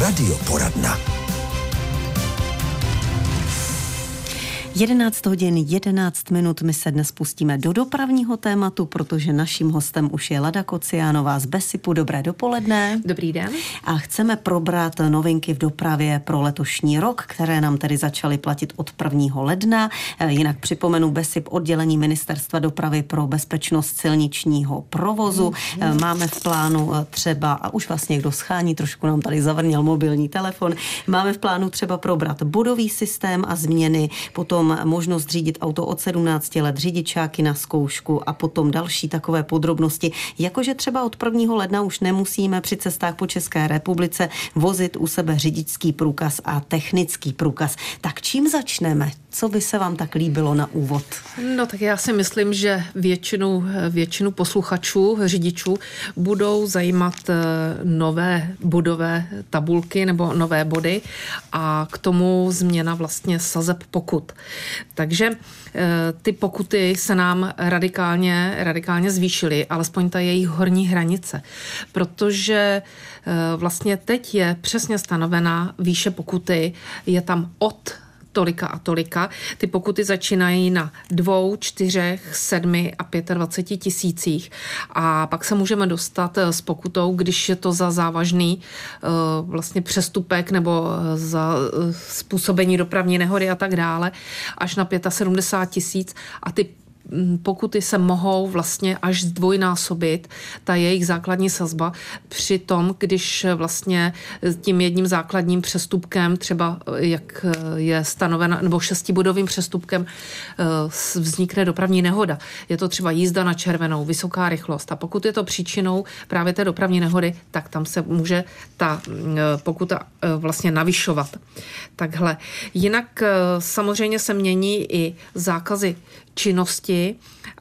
Radio Poradna. 11 hodin 11 minut my se dnes pustíme do dopravního tématu, protože naším hostem už je Lada Kociánová z Besipu. Dobré dopoledne. Dobrý den. A chceme probrat novinky v dopravě pro letošní rok, které nám tedy začaly platit od 1. ledna. Eh, jinak připomenu Besip oddělení Ministerstva dopravy pro bezpečnost silničního provozu. Mm. Máme v plánu eh, třeba, a už vlastně kdo schání, trošku nám tady zavrněl mobilní telefon, máme v plánu třeba probrat bodový systém a změny, potom možnost řídit auto od 17 let, řidičáky na zkoušku a potom další takové podrobnosti, jakože třeba od 1. ledna už nemusíme při cestách po České republice vozit u sebe řidičský průkaz a technický průkaz. Tak čím začneme? Co by se vám tak líbilo na úvod? No tak já si myslím, že většinu, většinu posluchačů, řidičů budou zajímat eh, nové budové tabulky nebo nové body a k tomu změna vlastně sazeb pokut. Takže eh, ty pokuty se nám radikálně, radikálně zvýšily, alespoň ta jejich horní hranice, protože eh, vlastně teď je přesně stanovená výše pokuty, je tam od tolika a tolika. Ty pokuty začínají na dvou, čtyřech, sedmi a 25 tisících a pak se můžeme dostat eh, s pokutou, když je to za závažný eh, vlastně přestupek nebo eh, za způsobení dopravní nehody a tak dále, až na 75 tisíc a ty pokuty se mohou vlastně až zdvojnásobit, ta jejich základní sazba, při tom, když vlastně tím jedním základním přestupkem, třeba jak je stanovena, nebo šestibodovým přestupkem eh, vznikne dopravní nehoda. Je to třeba jízda na červenou, vysoká rychlost. A pokud je to příčinou právě té dopravní nehody, tak tam se může ta eh, pokuta eh, vlastně navyšovat. Takhle. Jinak samozřejmě se mění i zákazy činnosti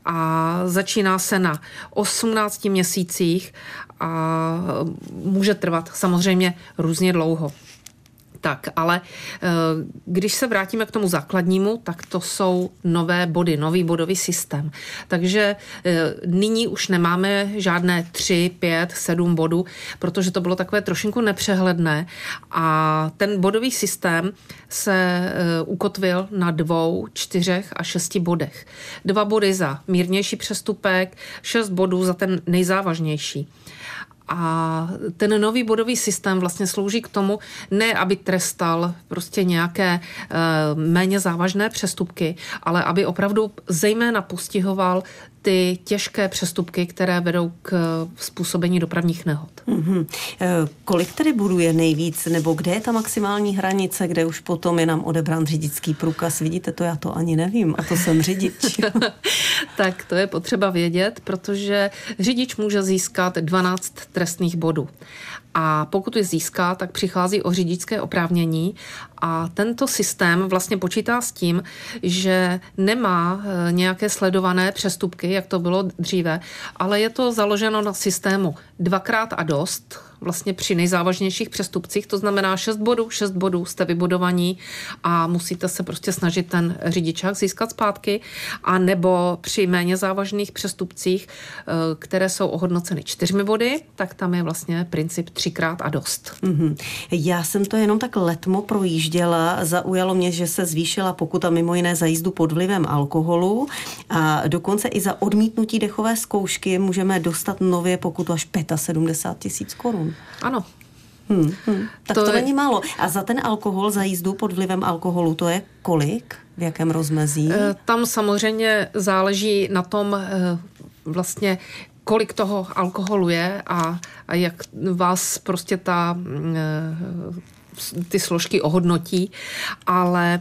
a začíná se na 18 měsících a může trvat samozřejmě různě dlouho. Tak, ale eh, když se vrátíme k tomu základnímu, tak to jsou nové body, nový bodový systém. Takže eh, nyní už nemáme žádné 3, 5, 7 bodů, protože to bylo takové trošinku nepřehledné a ten bodový systém se eh, ukotvil na dvou, čtyřech a šesti bodech. Dva body za mírnější přestupek, šest bodů za ten nejzávažnější. A ten nový bodový systém vlastně slouží k tomu, ne aby trestal prostě nějaké e, méně závažné přestupky, ale aby opravdu zejména postihoval ty těžké přestupky, které vedou k způsobení dopravních nehod. Mm-hmm. Kolik tedy bodů je nejvíc, nebo kde je ta maximální hranice, kde už potom je nám odebrán řidičský průkaz? Vidíte to, já to ani nevím a to jsem řidič. tak to je potřeba vědět, protože řidič může získat 12 trestných bodů. A pokud je získá, tak přichází o řidičské oprávnění. A tento systém vlastně počítá s tím, že nemá eh, nějaké sledované přestupky, jak to bylo dříve, ale je to založeno na systému dvakrát a dost, vlastně při nejzávažnějších přestupcích, to znamená 6 bodů, 6 bodů jste vybudovaní a musíte se prostě snažit ten řidičák získat zpátky, a nebo při méně závažných přestupcích, eh, které jsou ohodnoceny čtyřmi body, tak tam je vlastně princip třikrát a dost. Mm-hmm. Já jsem to jenom tak letmo projížděla, zaujalo mě, že se zvýšila pokuta mimo jiné za jízdu pod vlivem alkoholu a dokonce i za odmítnutí dechové zkoušky můžeme dostat nově pokutu až 75 tisíc korun. Ano. Hmm, hmm. Tak to, to je... není málo. A za ten alkohol, za jízdu pod vlivem alkoholu, to je kolik? V jakém rozmezí? Eh, tam samozřejmě záleží na tom eh, vlastně, kolik toho alkoholu je a, a jak vás prostě ta eh, ty složky ohodnotí, ale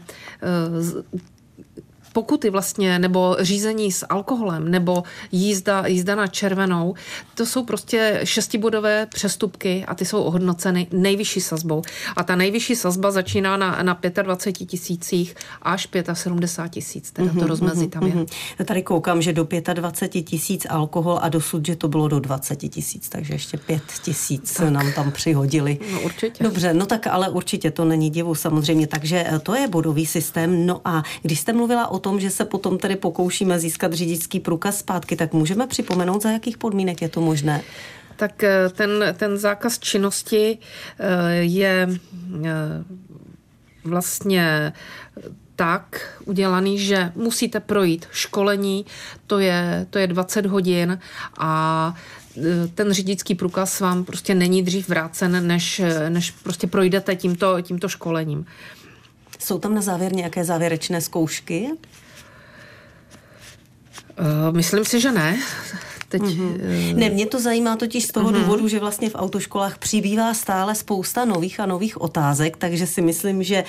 pokuty vlastně, nebo řízení s alkoholem, nebo jízda, jízda na červenou, to jsou prostě šestibodové přestupky a ty jsou ohodnoceny nejvyšší sazbou. A ta nejvyšší sazba začíná na, na 25 tisících až 75 tisíc, teda to mhm, rozmezí tam je. Mm-hmm. Tady koukám, že do 25 tisíc alkohol a dosud, že to bylo do 20 tisíc, takže ještě 5 tisíc nám tam přihodili. No určitě. Dobře, no tak ale určitě to není divu samozřejmě, takže eh, to je bodový systém. No a když jste mluvila o tom, tom, že se potom tedy pokoušíme získat řidičský průkaz zpátky, tak můžeme připomenout, za jakých podmínek je to možné? Tak ten, ten zákaz činnosti je vlastně tak udělaný, že musíte projít školení, to je, to je 20 hodin a ten řidičský průkaz vám prostě není dřív vrácen, než, než prostě projdete tímto, tímto školením. Jsou tam na závěr nějaké závěrečné zkoušky? E, myslím si, že ne. Teď, mm-hmm. Ne, mě to zajímá totiž z toho mm-hmm. důvodu, že vlastně v autoškolách přibývá stále spousta nových a nových otázek, takže si myslím, že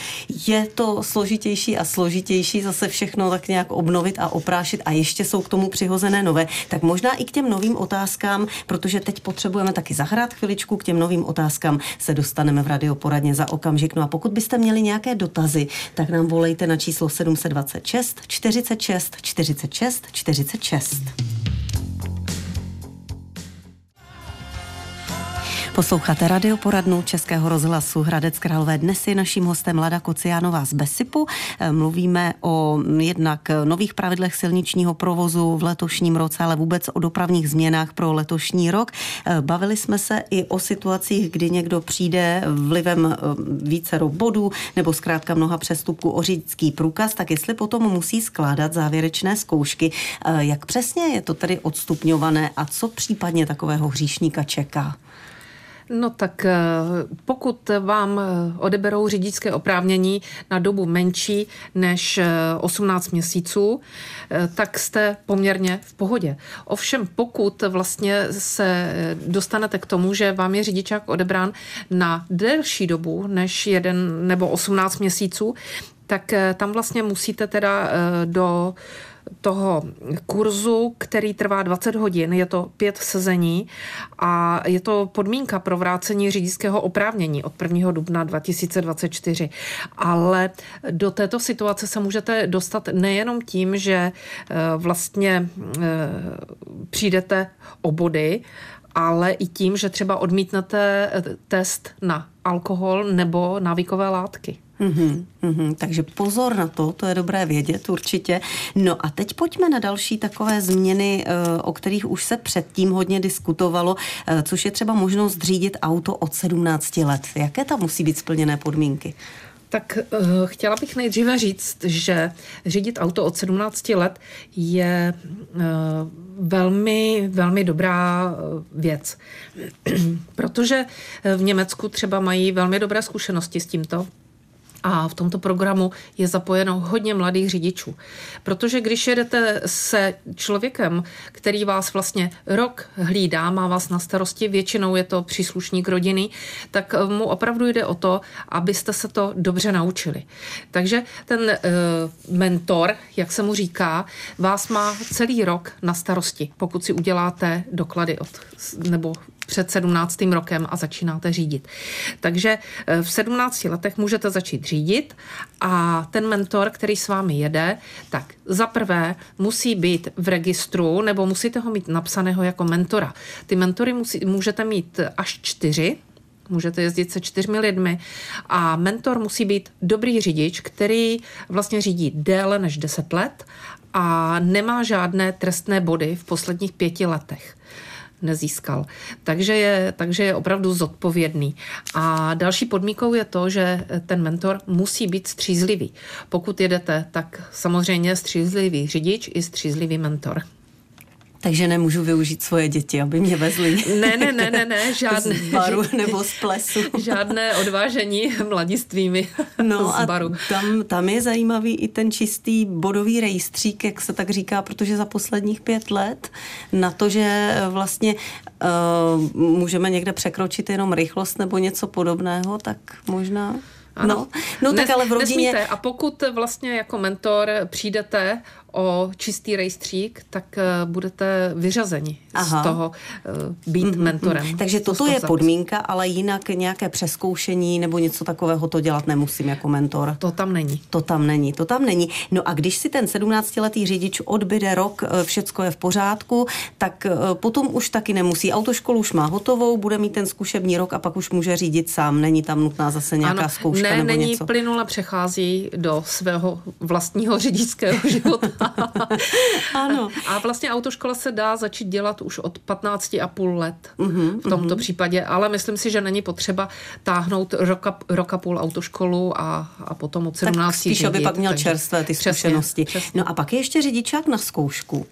je to složitější a složitější zase všechno tak nějak obnovit a oprášit a ještě jsou k tomu přihozené nové. Tak možná i k těm novým otázkám, protože teď potřebujeme taky zahrát chviličku, k těm novým otázkám se dostaneme v radioporadně za okamžik. No a pokud byste měli nějaké dotazy, tak nám volejte na číslo 726 46 46 46. Posloucháte radioporadnu Českého rozhlasu Hradec Králové. Dnes je naším hostem Lada Kociánová z Besipu. Eh, mluvíme o jednak nových pravidlech silničního provozu v letošním roce, ale vůbec o dopravních změnách pro letošní rok. Eh, bavili jsme se i o situacích, kdy někdo přijde vlivem eh, více bodů nebo zkrátka mnoha přestupků o řidičský průkaz, tak jestli potom musí skládat závěrečné zkoušky. Jak přesně je to tedy odstupňované a co případně takového hříšníka čeká? No tak eh, pokud vám eh, odeberou řidičské oprávnění na dobu menší než 18 eh, měsíců, tak jste poměrně v pohodě. Ovšem pokud vlastně se dostanete k tomu, že vám je řidičák odebrán na delší dobu než jeden nebo 18 měsíců, tak tam vlastně musíte teda do toho kurzu, který trvá 20 hodin, je to pět sezení a je to podmínka pro vrácení řidičského oprávnění od 1. dubna 2024. Ale do této situace se můžete dostat nejenom tím, že eh, vlastně eh, přijdete o body, ale i tím, že třeba odmítnete eh, test na alkohol nebo návykové látky. Mm-hmm, mm-hmm, takže pozor na to, to je dobré vědět určitě. No a teď pojďme na další takové změny, eh, o kterých už se předtím hodně diskutovalo, eh, což je třeba možnost řídit auto od 17 let. Jaké tam musí být splněné podmínky? Tak uh, chtěla bych nejdříve říct, že řídit auto od 17 let je velmi, velmi dobrá věc. Protože v Německu třeba mají velmi dobré zkušenosti s tímto a v tomto programu je zapojeno hodně mladých řidičů. Protože když jedete se člověkem, který vás vlastně rok hlídá, má vás na starosti, většinou je to příslušník rodiny, tak mu opravdu jde o to, abyste se to dobře naučili. Takže ten uh, mentor, jak se mu říká, vás má celý rok na starosti, pokud si uděláte doklady od, nebo před 17. rokem a začínáte řídit. Takže eh, v 17 letech můžete začít řídit a ten mentor, který s vámi jede, tak za prvé musí být v registru nebo musíte ho mít napsaného jako mentora. Ty mentory musí, můžete mít až čtyři, můžete jezdit se čtyřmi lidmi a mentor musí být dobrý řidič, který vlastně řídí déle než 10 let a nemá žádné trestné body v posledních pěti letech nezískal. Takže je, takže je opravdu zodpovědný. A další podmínkou je to, že ten mentor musí být střízlivý. Pokud jedete, tak samozřejmě střízlivý řidič i střízlivý mentor. Takže nemůžu využít svoje děti, aby mě vezli. Ne, ne, ne, ne, ne, žádné. Z baru nebo z plesu. Žádné odvážení mladistvými no z baru. A tam, tam je zajímavý i ten čistý bodový rejstřík, jak se tak říká, protože za posledních pět let na to, že vlastně uh, můžeme někde překročit jenom rychlost nebo něco podobného, tak možná ano. No, no tak ale v rodině... Nesmíte. A pokud vlastně jako mentor přijdete o čistý rejstřík, tak eh, budete vyřazeni Aha. z toho uh, být mm-hmm. mentorem. Takže toto je podmínka, ale jinak nějaké přeskoušení nebo něco takového to dělat nemusím jako mentor. To tam není. To tam není, to tam není. No a když si ten 17-letý řidič odbyde rok, eh, všecko je v pořádku, tak potom už taky nemusí. Autoškolu už má hotovou, bude mít ten zkušební rok a pak už může řídit sám. Není tam nutná zase nějaká ano, zkouška ne, nebo není, něco. plynule přechází do svého vlastního řidičského života. ano. A vlastně autoškola se dá začít dělat už od 15 a půl let uh-huh, v tomto uh-huh. případě, ale myslím si, že není potřeba táhnout roka, roka půl autoškolu a, a potom od 17 tak spíš, aby pak měl takže, čerstvé ty zkušenosti. Přesně, přesně. No a pak je ještě řidičák na zkoušku.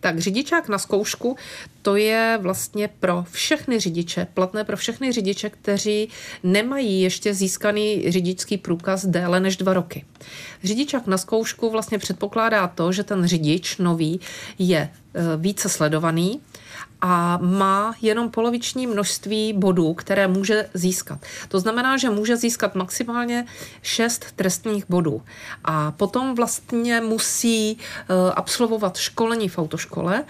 Tak řidičák na zkoušku, to je vlastně pro všechny řidiče, platné pro všechny řidiče, kteří nemají ještě získaný řidičský průkaz déle než dva roky. Řidičák na zkoušku vlastně předpokládá to, že ten řidič nový je e, více sledovaný, a má jenom poloviční množství bodů, které může získat. To znamená, že může získat maximálně 6 trestních bodů. A potom vlastně musí e, absolvovat školení v autoškole,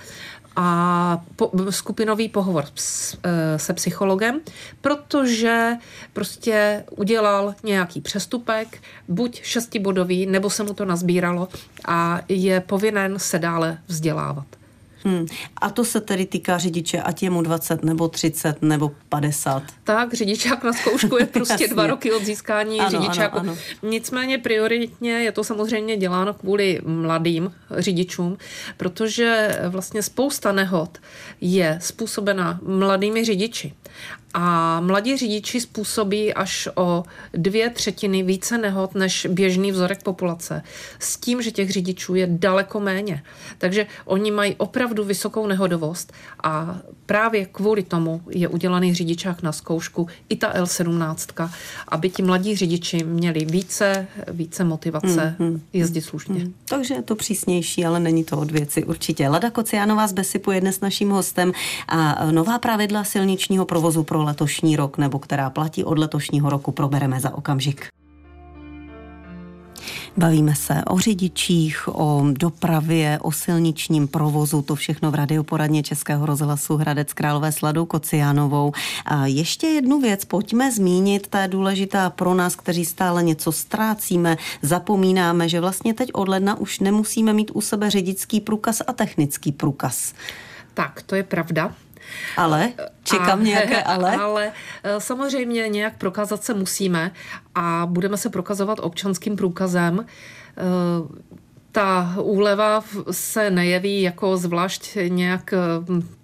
a po, skupinový pohovor s, e, se psychologem, protože prostě udělal nějaký přestupek, buď šestibodový, nebo se mu to nazbíralo a je povinen se dále vzdělávat. Hmm. A to se tedy týká řidiče, ať je mu 20 nebo 30 nebo 50. Tak, řidičák na zkoušku je prostě dva roky od získání ano, řidičáku. Ano, ano. Nicméně prioritně je to samozřejmě děláno kvůli mladým řidičům, protože vlastně spousta nehod je způsobena mladými řidiči. A mladí řidiči způsobí až o dvě třetiny více nehod než běžný vzorek populace. S tím, že těch řidičů je daleko méně. Takže oni mají opravdu vysokou nehodovost a právě kvůli tomu je udělaný řidičák na zkoušku i ta L17, aby ti mladí řidiči měli více, více motivace mm, mm, jezdit slušně. Mm. Takže je to přísnější, ale není to od věci určitě. Lada Kociánová z Besipu je dnes naším hostem a nová pravidla silničního provozu pro letošní rok nebo která platí od letošního roku, probereme za okamžik. Bavíme se o řidičích, o dopravě, o silničním provozu, to všechno v radioporadně Českého rozhlasu Hradec Králové s Ladou Kociánovou. A ještě jednu věc pojďme zmínit, ta je důležitá pro nás, kteří stále něco ztrácíme, zapomínáme, že vlastně teď od ledna už nemusíme mít u sebe řidičský průkaz a technický průkaz. Tak, to je pravda. Ale? Čekám a, nějaké ale? Ale eh, samozřejmě nějak prokázat se musíme a budeme se prokazovat občanským průkazem eh, ta úleva se nejeví jako zvlášť nějak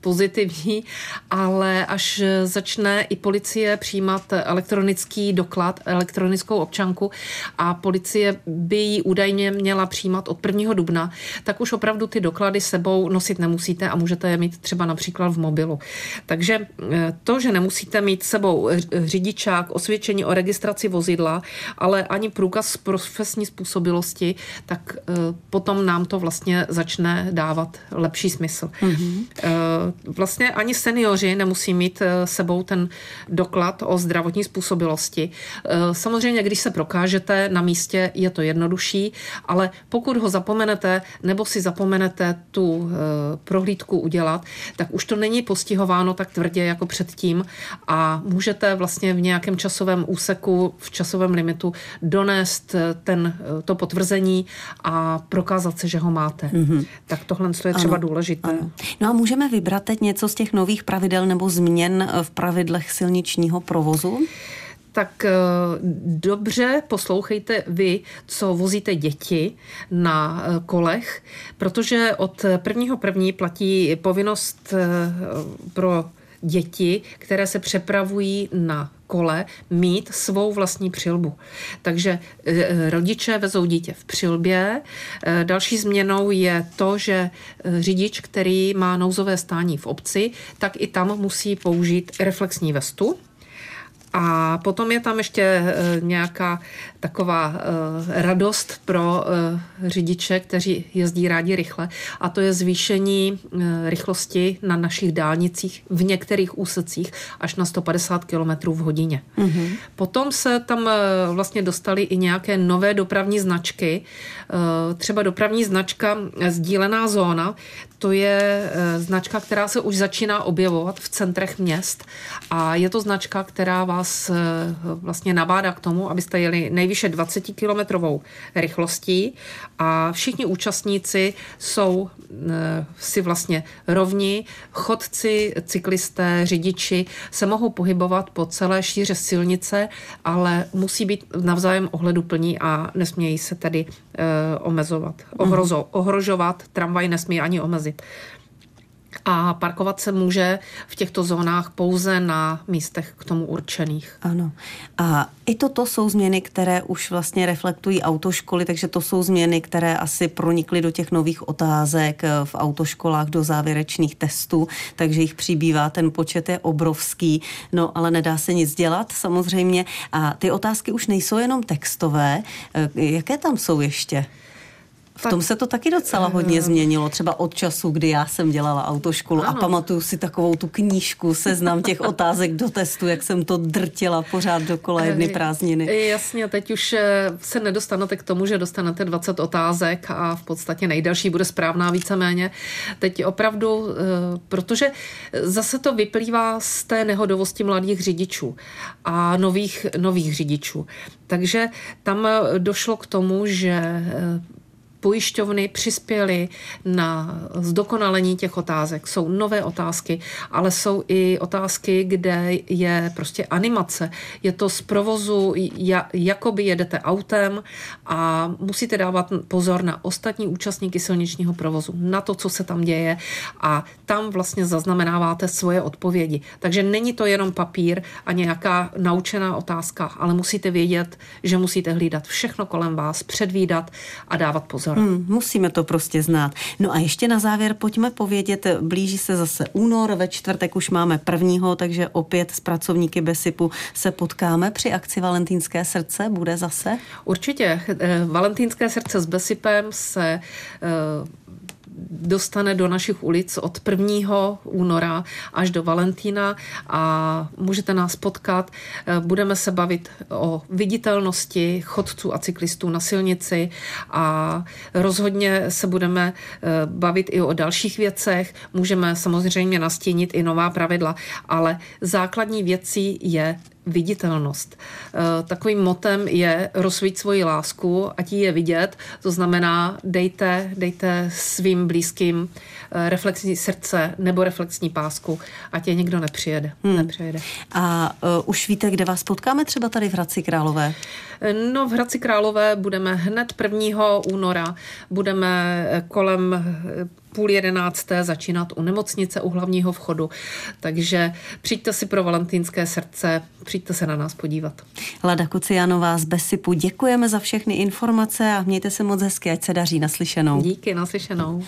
pozitivní, ale až začne i policie přijímat elektronický doklad, elektronickou občanku a policie by ji údajně měla přijímat od 1. dubna, tak už opravdu ty doklady sebou nosit nemusíte a můžete je mít třeba například v mobilu. Takže eh, to, že nemusíte mít sebou řidičák, osvědčení o registraci vozidla, ale ani průkaz profesní způsobilosti, tak eh, potom nám to vlastně začne dávat lepší smysl. Mm-hmm vlastně ani seniori nemusí mít eh, sebou ten doklad o zdravotní způsobilosti. Eh, samozřejmě, když se prokážete na místě, je to jednodušší, ale pokud ho zapomenete nebo si zapomenete tu eh, prohlídku udělat, tak už to není postihováno tak tvrdě jako předtím a můžete vlastně v nějakém časovém úseku, v časovém limitu donést ten, to potvrzení a prokázat se, že ho máte. Mm-hmm. Tak tohle je třeba ano, důležité. Ano. No a můžeme vybrat teď něco z těch nových pravidel nebo změn v pravidlech silničního provozu? tak eh, dobře poslouchejte vy, co vozíte děti na eh, kolech, protože od prvního první platí povinnost eh, pro děti, které se přepravují na kole, mít svou vlastní přilbu. Takže eh, rodiče vezou dítě v přilbě. Eh, další změnou je to, že řidič, který má nouzové stání v obci, tak i tam musí použít reflexní vestu. A potom je tam ještě eh, nějaká taková eh, radost pro eh, řidiče, kteří jezdí rádi rychle, a to je zvýšení rychlosti na našich dálnicích v některých úsecích až na 150 km v hodině. Mm-hmm. Potom se tam vlastně dostaly i nějaké nové dopravní značky, třeba dopravní značka sdílená zóna, to je značka, která se už začíná objevovat v centrech měst a je to značka, která vás eh, vlastně nabádá k tomu, abyste jeli nejvýše 20 kilometrovou rychlostí a všichni účastníci jsou eh, si vlastně rovni. Chodci, cyklisté, řidiči se mohou pohybovat po celé šíře silnice, ale musí být navzájem ohleduplní a nesmějí se tedy omezovat, ohrozo, ohrožovat, tramvaj nesmí ani omezit a parkovat se může v těchto zónách pouze na místech k tomu určených. Ano. A i toto jsou změny, které už vlastně reflektují autoškoly, takže to jsou změny, které asi pronikly do těch nových otázek eh, v autoškolách do závěrečných testů, takže jich přibývá, ten počet je obrovský, no ale nedá se nic dělat samozřejmě. A ty otázky už nejsou jenom textové, eh, jaké tam jsou ještě? V tom se to taky docela hodně eh, změnilo, třeba od času, kdy já jsem dělala autoškolu ano. a pamatuju si takovou tu knížku, seznam těch otázek do testu, jak jsem to drtila pořád dokola jedny eh, prázdniny. Jasně, teď už eh, se nedostanete k tomu, že dostanete 20 otázek a v podstatě nejdelší bude správná víceméně. Teď opravdu, protože zase to vyplývá z té nehodovosti mladých řidičů a nových, nových řidičů. Takže tam došlo k tomu, že pojišťovny přispěly na zdokonalení těch otázek. Jsou nové otázky, ale jsou i otázky, kde je prostě animace. Je to z provozu, jakoby jedete autem a musíte dávat pozor na ostatní účastníky silničního provozu, na to, co se tam děje a tam vlastně zaznamenáváte svoje odpovědi. Takže není to jenom papír a nějaká naučená otázka, ale musíte vědět, že musíte hlídat všechno kolem vás, předvídat a dávat pozor pozor. Hmm, musíme to prostě znát. No a ještě na závěr pojďme povědět, blíží se zase únor, ve čtvrtek už máme prvního, takže opět s pracovníky Besipu se potkáme při akci Valentínské srdce, bude zase? Určitě. Eh, Valentínské srdce s Besipem se eh, dostane do našich ulic od 1. února až do Valentína a můžete nás potkat. Eh, budeme se bavit o viditelnosti chodců a cyklistů na silnici a rozhodně se budeme eh, bavit i o dalších věcech. Můžeme samozřejmě nastínit i nová pravidla, ale základní věcí je viditelnost. Eh, takovým motem je rozsvít svoji lásku, ať ji je vidět, to znamená dejte, dejte svým blízkým eh, reflexní srdce nebo reflexní pásku, ať je nikdo nepřijede. Hmm. nepřijede. A uh, už víte, kde vás potkáme třeba tady v Hradci Králové? No v Hradci Králové budeme hned 1. února, budeme kolem půl jedenácté začínat u nemocnice u hlavního vchodu. Takže přijďte si pro valentýnské srdce, přijďte se na nás podívat. Lada Kucianová z Besipu, děkujeme za všechny informace a mějte se moc hezky, ať se daří naslyšenou. Díky, naslyšenou.